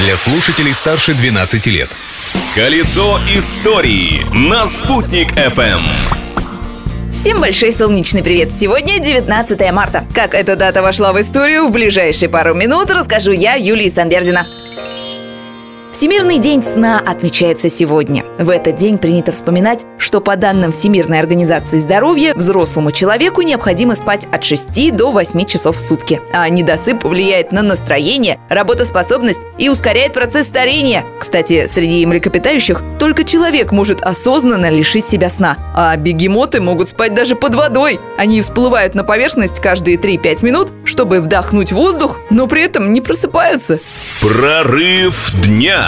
для слушателей старше 12 лет. Колесо истории на «Спутник FM. Всем большой солнечный привет! Сегодня 19 марта. Как эта дата вошла в историю, в ближайшие пару минут расскажу я, Юлия Санберзина. Всемирный день сна отмечается сегодня. В этот день принято вспоминать, что по данным Всемирной организации здоровья, взрослому человеку необходимо спать от 6 до 8 часов в сутки. А недосып влияет на настроение, работоспособность и ускоряет процесс старения. Кстати, среди млекопитающих только человек может осознанно лишить себя сна. А бегемоты могут спать даже под водой. Они всплывают на поверхность каждые 3-5 минут, чтобы вдохнуть воздух, но при этом не просыпаются. Прорыв дня.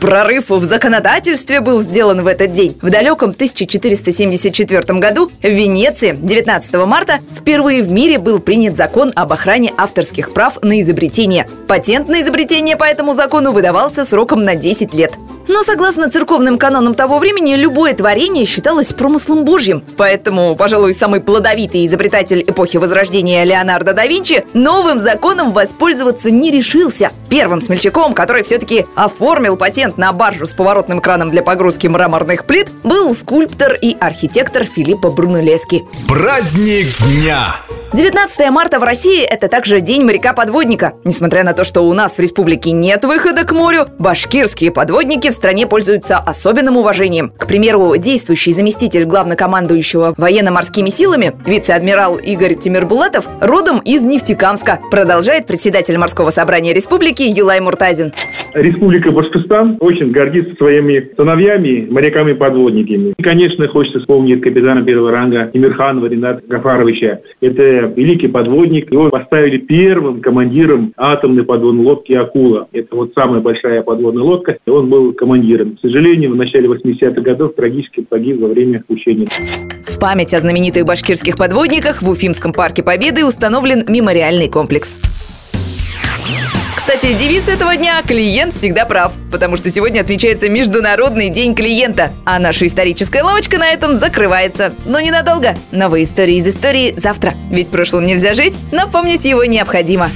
Прорыв в законодательстве был сделан в этот день. В далеком 1474 году в Венеции 19 марта впервые в мире был принят закон об охране авторских прав на изобретение. Патент на изобретение по этому закону выдавался сроком на 10 лет. Но согласно церковным канонам того времени, любое творение считалось промыслом божьим. Поэтому, пожалуй, самый плодовитый изобретатель эпохи Возрождения Леонардо да Винчи новым законом воспользоваться не решился. Первым смельчаком, который все-таки оформил патент на баржу с поворотным краном для погрузки мраморных плит, был скульптор и архитектор Филиппо Брунеллески. Праздник дня! 19 марта в России – это также День моряка-подводника. Несмотря на то, что у нас в республике нет выхода к морю, башкирские подводники в стране пользуются особенным уважением. К примеру, действующий заместитель главнокомандующего военно-морскими силами, вице-адмирал Игорь Тимирбулатов, родом из Нефтекамска, продолжает председатель морского собрания республики Юлай Муртазин. Республика Башкортостан очень гордится своими сыновьями, моряками-подводниками. И, конечно, хочется вспомнить капитана первого ранга Тимирханова Рената Гафаровича. Это великий подводник. Его поставили первым командиром атомной подводной лодки «Акула». Это вот самая большая подводная лодка. И он был командиром. К сожалению, в начале 80-х годов трагически погиб во время учения. В память о знаменитых башкирских подводниках в Уфимском парке Победы установлен мемориальный комплекс. Кстати, девиз этого дня «Клиент всегда прав», потому что сегодня отмечается Международный день клиента. А наша историческая лавочка на этом закрывается. Но ненадолго. Новые истории из истории завтра. Ведь прошлым нельзя жить, но помнить его необходимо.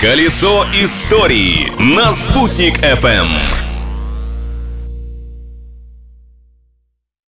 Колесо истории на «Спутник FM.